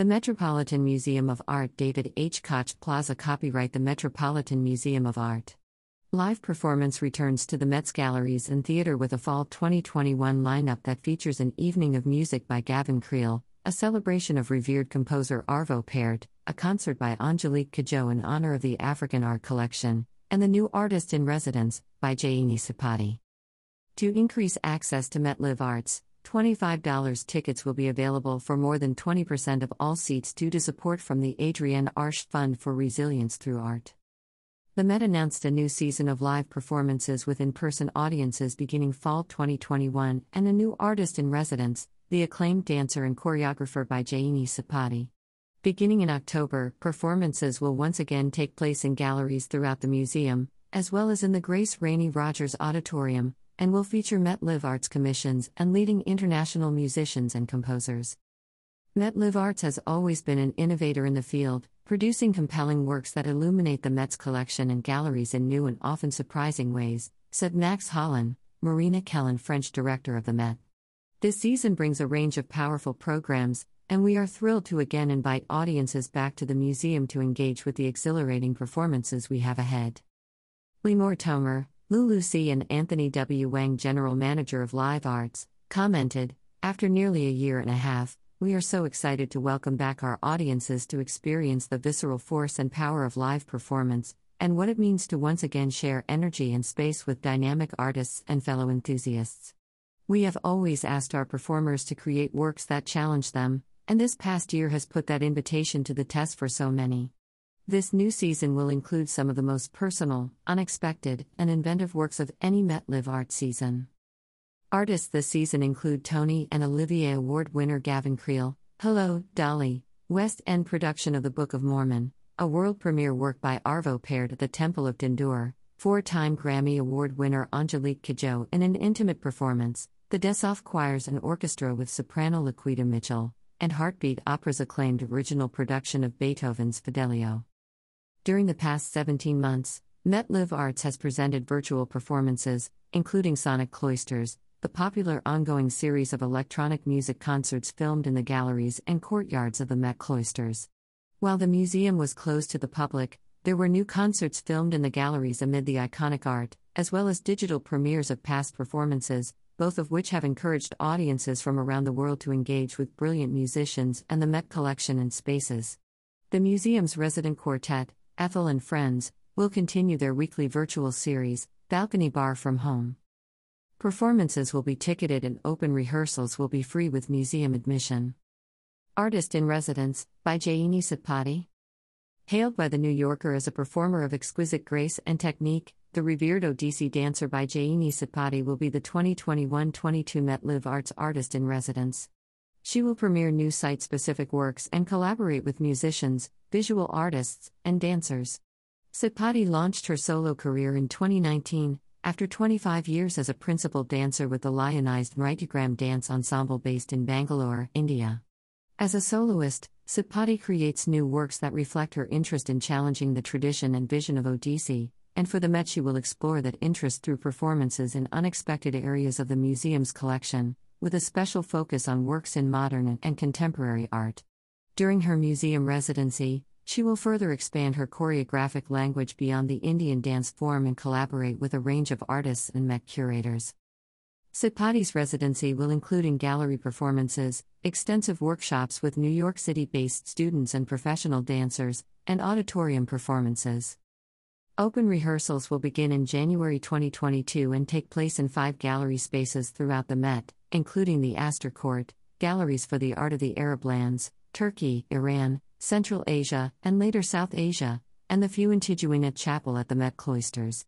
The Metropolitan Museum of Art David H. Koch Plaza Copyright The Metropolitan Museum of Art. Live performance returns to the Met's Galleries and Theatre with a fall 2021 lineup that features an evening of music by Gavin Creel, a celebration of revered composer Arvo Pärt, a concert by Angelique Kidjo in honor of the African Art Collection, and the new Artist in Residence Bijayini Satpathy. To increase access to Met Live Arts, $25 tickets will be available for more than 20% of all seats due to support from the Adrienne Arsht Fund for Resilience Through Art. The Met announced a new season of live performances with in person audiences beginning fall 2021 and a new artist in residence, the acclaimed dancer and choreographer Bijayini Satpathy. Beginning in October, performances will once again take place in galleries throughout the museum, as well as in the Grace Rainey Rogers Auditorium, and will feature Met Live Arts commissions and leading international musicians and composers. Met Live Arts has always been an innovator in the field, producing compelling works that illuminate the Met's collection and galleries in new and often surprising ways, said Max Hollein, Marina Kellen, French director of the Met. This season brings a range of powerful programs, and we are thrilled to again invite audiences back to the museum to engage with the exhilarating performances we have ahead. Limor Tomer, Lulu C. and Anthony W. Wang, General Manager of Live Arts, commented After nearly a year and a half, we are so excited to welcome back our audiences to experience the visceral force and power of live performance, and what it means to once again share energy and space with dynamic artists and fellow enthusiasts. We have always asked our performers to create works that challenge them, and this past year has put that invitation to the test for so many. This new season will include some of the most personal, unexpected, and inventive works of any Met Live Art season. Artists this season include Tony and Olivier Award winner Gavin Creel, Hello, Dolly, West End production of the Book of Mormon, a world premiere work by Arvo Pärt at the Temple of Dendur, four time Grammy Award winner Angelique Kidjo in an intimate performance, the Dessoff Choirs and Orchestra with soprano Laquita Mitchell, and Heartbeat Opera's acclaimed original production of Beethoven's Fidelio. During the past 17 months, Met Live Arts has presented virtual performances, including Sonic Cloisters, the popular ongoing series of electronic music concerts filmed in the galleries and courtyards of the Met Cloisters. While the museum was closed to the public, there were new concerts filmed in the galleries amid the iconic art, as well as digital premieres of past performances, both of which have encouraged audiences from around the world to engage with brilliant musicians and the Met collection and spaces. The museum's resident quartet, Ethel and Friends, will continue their weekly virtual series, Balcony Bar from Home. Performances will be ticketed and open rehearsals will be free with museum admission. Artist in Residence, Bijayini Satpathy. Hailed by The New Yorker as a performer of exquisite grace and technique, the revered Odissi dancer Bijayini Satpathy will be the 2021 22 Met Live Arts Artist in Residence. She will premiere new site specific works and collaborate with musicians, visual artists, and dancers. Satpathy launched her solo career in 2019, after 25 years as a principal dancer with the Lionized Nrityagram Dance Ensemble based in Bangalore, India. As a soloist, Satpathy creates new works that reflect her interest in challenging the tradition and vision of Odissi, and for the Met she will explore that interest through performances in unexpected areas of the museum's collection, with a special focus on works in modern and contemporary art. During her museum residency, she will further expand her choreographic language beyond the Indian dance form and collaborate with a range of artists and Met curators. Satpathy's residency will include in gallery performances, extensive workshops with New York City based students and professional dancers, and auditorium performances. Open rehearsals will begin in January 2022 and take place in five gallery spaces throughout the Met, including the Astor Court, Galleries for the Art of the Arab Lands, Turkey, Iran, Central Asia, and later South Asia, and the Fuentidueña Chapel at the Met Cloisters.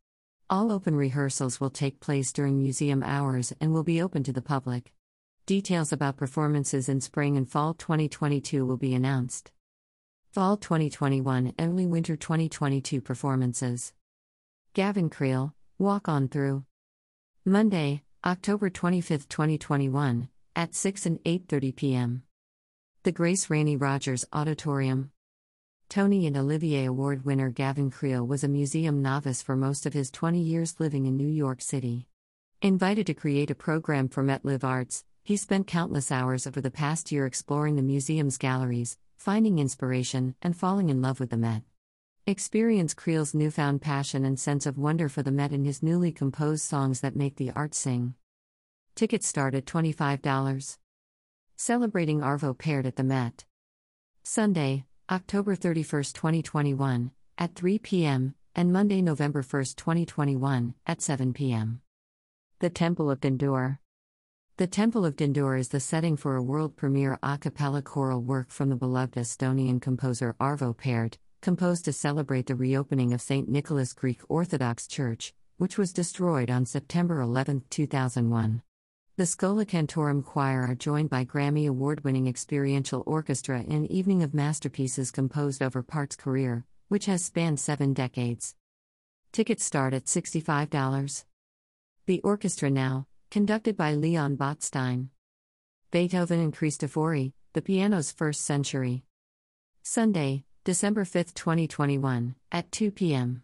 All open rehearsals will take place during museum hours and will be open to the public. Details about performances in spring and fall 2022 will be announced. Fall 2021 Early Winter 2022 performances. Gavin Creel, Walk On Through. Monday, October 25, 2021, at 6 and 8:30 p.m. The Grace Rainey Rogers Auditorium. Tony and Olivier Award winner Gavin Creel was a museum novice for most of his 20 years living in New York City. Invited to create a program for Met Live Arts, he spent countless hours over the past year exploring the museum's galleries, finding inspiration, and falling in love with the Met. Experience Creel's newfound passion and sense of wonder for the Met in his newly composed songs that make the art sing. Tickets start at $25. Celebrating Arvo Pärt at the Met. Sunday, October 31, 2021, at 3 p.m., and Monday, November 1, 2021, at 7 p.m. The Temple of Dendur. The Temple of Dendur is the setting for a world premiere a cappella choral work from the beloved Estonian composer Arvo Pärt, composed to celebrate the reopening of St. Nicholas Greek Orthodox Church, which was destroyed on September 11, 2001. The Schola Cantorum Choir are joined by Grammy Award winning experiential orchestra in an evening of masterpieces composed over Pärt's career, which has spanned seven decades. Tickets start at $65. The Orchestra Now, conducted by Leon Botstein. Beethoven and Cristofori, the piano's first century. Sunday, December 5, 2021, at 2 p.m.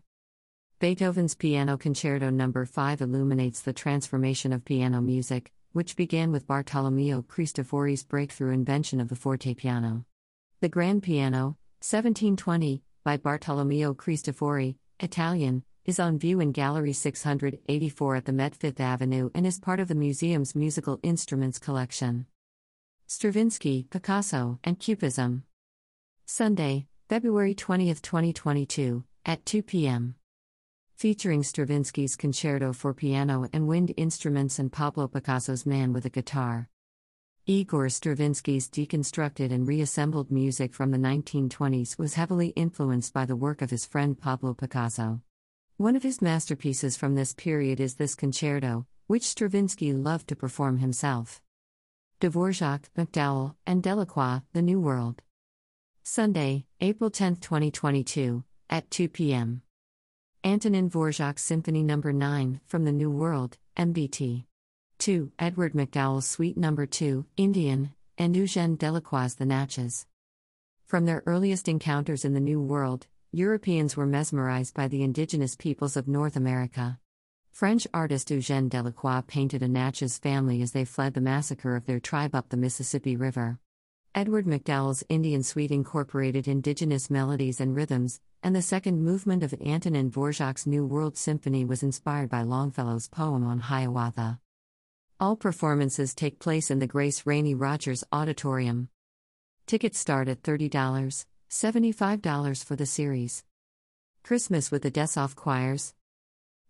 Beethoven's Piano Concerto No. 5 illuminates the transformation of piano music, which began with Bartolomeo Cristofori's breakthrough invention of the forte piano. The Grand Piano, 1720, by Bartolomeo Cristofori, Italian, is on view in Gallery 684 at the Met Fifth Avenue and is part of the museum's musical instruments collection. Stravinsky, Picasso, and Cubism. Sunday, February 20, 2022, at 2 p.m. Featuring Stravinsky's Concerto for Piano and Wind Instruments and Pablo Picasso's Man with a Guitar. Igor Stravinsky's deconstructed and reassembled music from the 1920s was heavily influenced by the work of his friend Pablo Picasso. One of his masterpieces from this period is this concerto, which Stravinsky loved to perform himself. Dvorak, MacDowell, and Delacroix, The New World. Sunday, April 10, 2022, at 2 p.m. Antonin Dvorak Symphony No. 9, from the New World, MBT. 2. Edward MacDowell's Suite No. 2, Indian, and Eugène Delacroix's The Natchez. From their earliest encounters in the New World, Europeans were mesmerized by the indigenous peoples of North America. French artist Eugène Delacroix painted a Natchez family as they fled the massacre of their tribe up the Mississippi River. Edward MacDowell's Indian Suite incorporated indigenous melodies and rhythms, and the second movement of Antonin Dvorak's New World Symphony was inspired by Longfellow's poem on Hiawatha. All performances take place in the Grace Rainey Rogers Auditorium. Tickets start at $30, $75 for the series. Christmas with the Dessoff Choirs.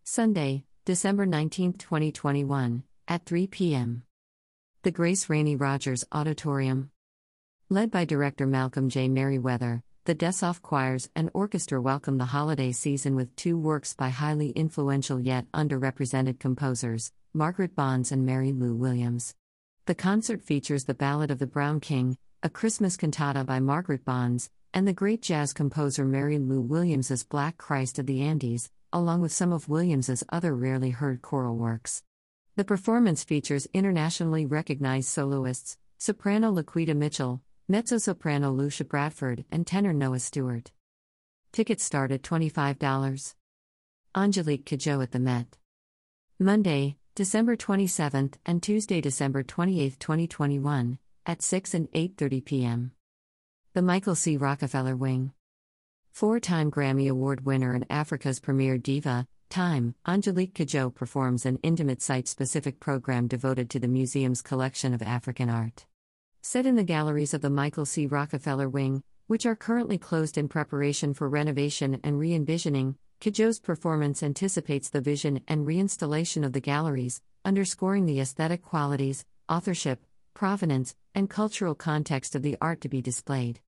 Sunday, December 19, 2021, at 3 p.m. The Grace Rainey Rogers Auditorium. Led by director Malcolm J. Merriweather, the Dessoff Choirs and Orchestra welcome the holiday season with two works by highly influential yet underrepresented composers, Margaret Bonds and Mary Lou Williams. The concert features the Ballad of the Brown King, a Christmas cantata by Margaret Bonds, and the great jazz composer Mary Lou Williams's Black Christ of the Andes, along with some of Williams's other rarely heard choral works. The performance features internationally recognized soloists, soprano Laquita Mitchell, mezzo soprano Lucia Bradford, and tenor Noah Stewart. Tickets start at $25. Angelique Kidjo at the Met. Monday, December 27th and Tuesday, December 28, 2021, at 6 and 8:30 p.m. The Michael C. Rockefeller Wing. Four-time Grammy Award winner and Africa's premier diva, Time, Angelique Kidjo performs an intimate site-specific program devoted to the museum's collection of African art. Set in the galleries of the Michael C. Rockefeller Wing, which are currently closed in preparation for renovation and re envisioning, Kidjo's performance anticipates the vision and reinstallation of the galleries, underscoring the aesthetic qualities, authorship, provenance, and cultural context of the art to be displayed.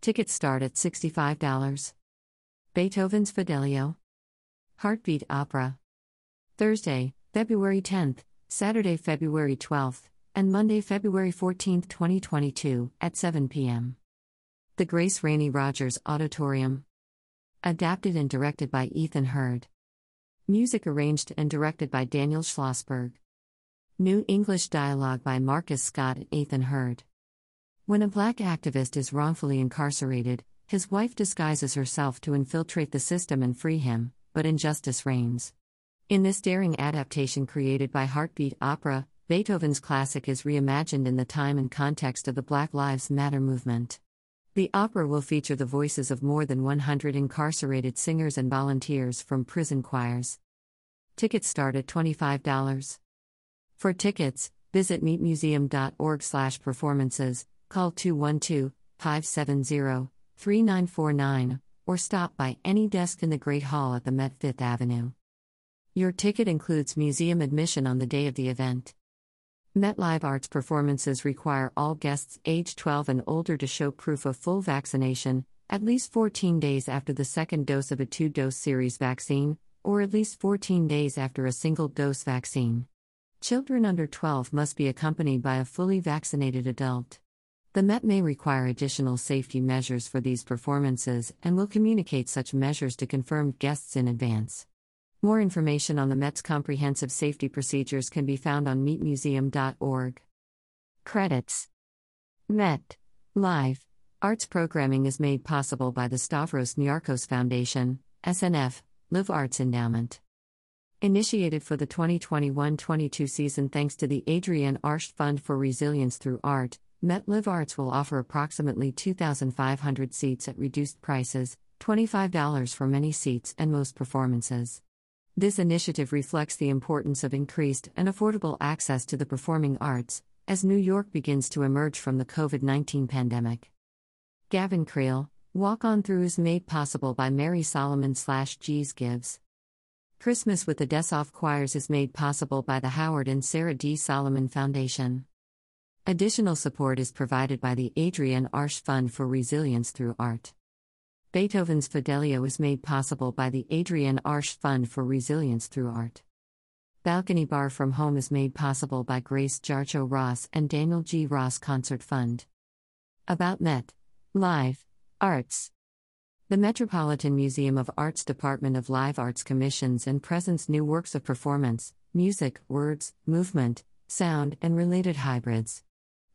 Tickets start at $65. Beethoven's Fidelio. Heartbeat Opera. Thursday, February 10th, Saturday, February 12th and Monday, February 14, 2022, at 7 p.m. The Grace Rainey Rogers Auditorium. Adapted and directed by Ethan Heard. Music arranged and directed by Daniel Schlosberg. New English dialogue by Marcus Scott and Ethan Heard. When a black activist is wrongfully incarcerated, his wife disguises herself to infiltrate the system and free him, but injustice reigns. In this daring adaptation created by Heartbeat Opera, Beethoven's classic is reimagined in the time and context of the Black Lives Matter movement. The opera will feature the voices of more than 100 incarcerated singers and volunteers from prison choirs. Tickets start at $25. For tickets, visit metmuseum.org/performances, call 212-570-3949 or stop by any desk in the Great Hall at the Met 5th Avenue. Your ticket includes museum admission on the day of the event. Met Live Arts performances require all guests age 12 and older to show proof of full vaccination, at least 14 days after the second dose of a two dose series vaccine, or at least 14 days after a single dose vaccine. Children under 12 must be accompanied by a fully vaccinated adult. The Met may require additional safety measures for these performances and will communicate such measures to confirmed guests in advance. More information on the Met's comprehensive safety procedures can be found on metmuseum.org. Credits Met Live Arts programming is made possible by the Stavros Niarchos Foundation, SNF, Live Arts Endowment. Initiated for the 2021 22 season thanks to the Adrienne Arsht Fund for Resilience Through Art, Met Live Arts will offer approximately 2,500 seats at reduced prices, $25 for many seats and most performances. This initiative reflects the importance of increased and affordable access to the performing arts, as New York begins to emerge from the COVID 19 pandemic. Gavin Creel, Walk On Through is made possible by Mary Solomon slash G's Gives. Christmas with the Dessoff Choirs is made possible by the Howard and Sarah D. Solomon Foundation. Additional support is provided by the Adrienne Arsht Fund for Resilience Through Art. Beethoven's Fidelio is made possible by the Adrienne Arsht Fund for Resilience Through Art. Balcony Bar from Home is made possible by Grace Jarcho Ross and Daniel G. Ross Concert Fund. About Met. Live. Arts. The Metropolitan Museum of Art's Department of Live Arts commissions and presents new works of performance, music, words, movement, sound, and related hybrids.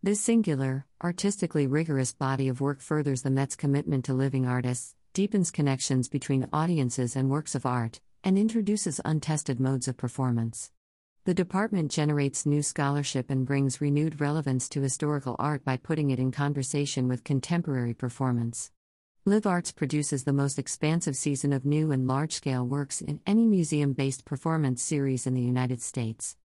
This singular, artistically rigorous body of work furthers the Met's commitment to living artists, deepens connections between audiences and works of art, and introduces untested modes of performance. The department generates new scholarship and brings renewed relevance to historical art by putting it in conversation with contemporary performance. Live Arts produces the most expansive season of new and large scale works in any museum based performance series in the United States.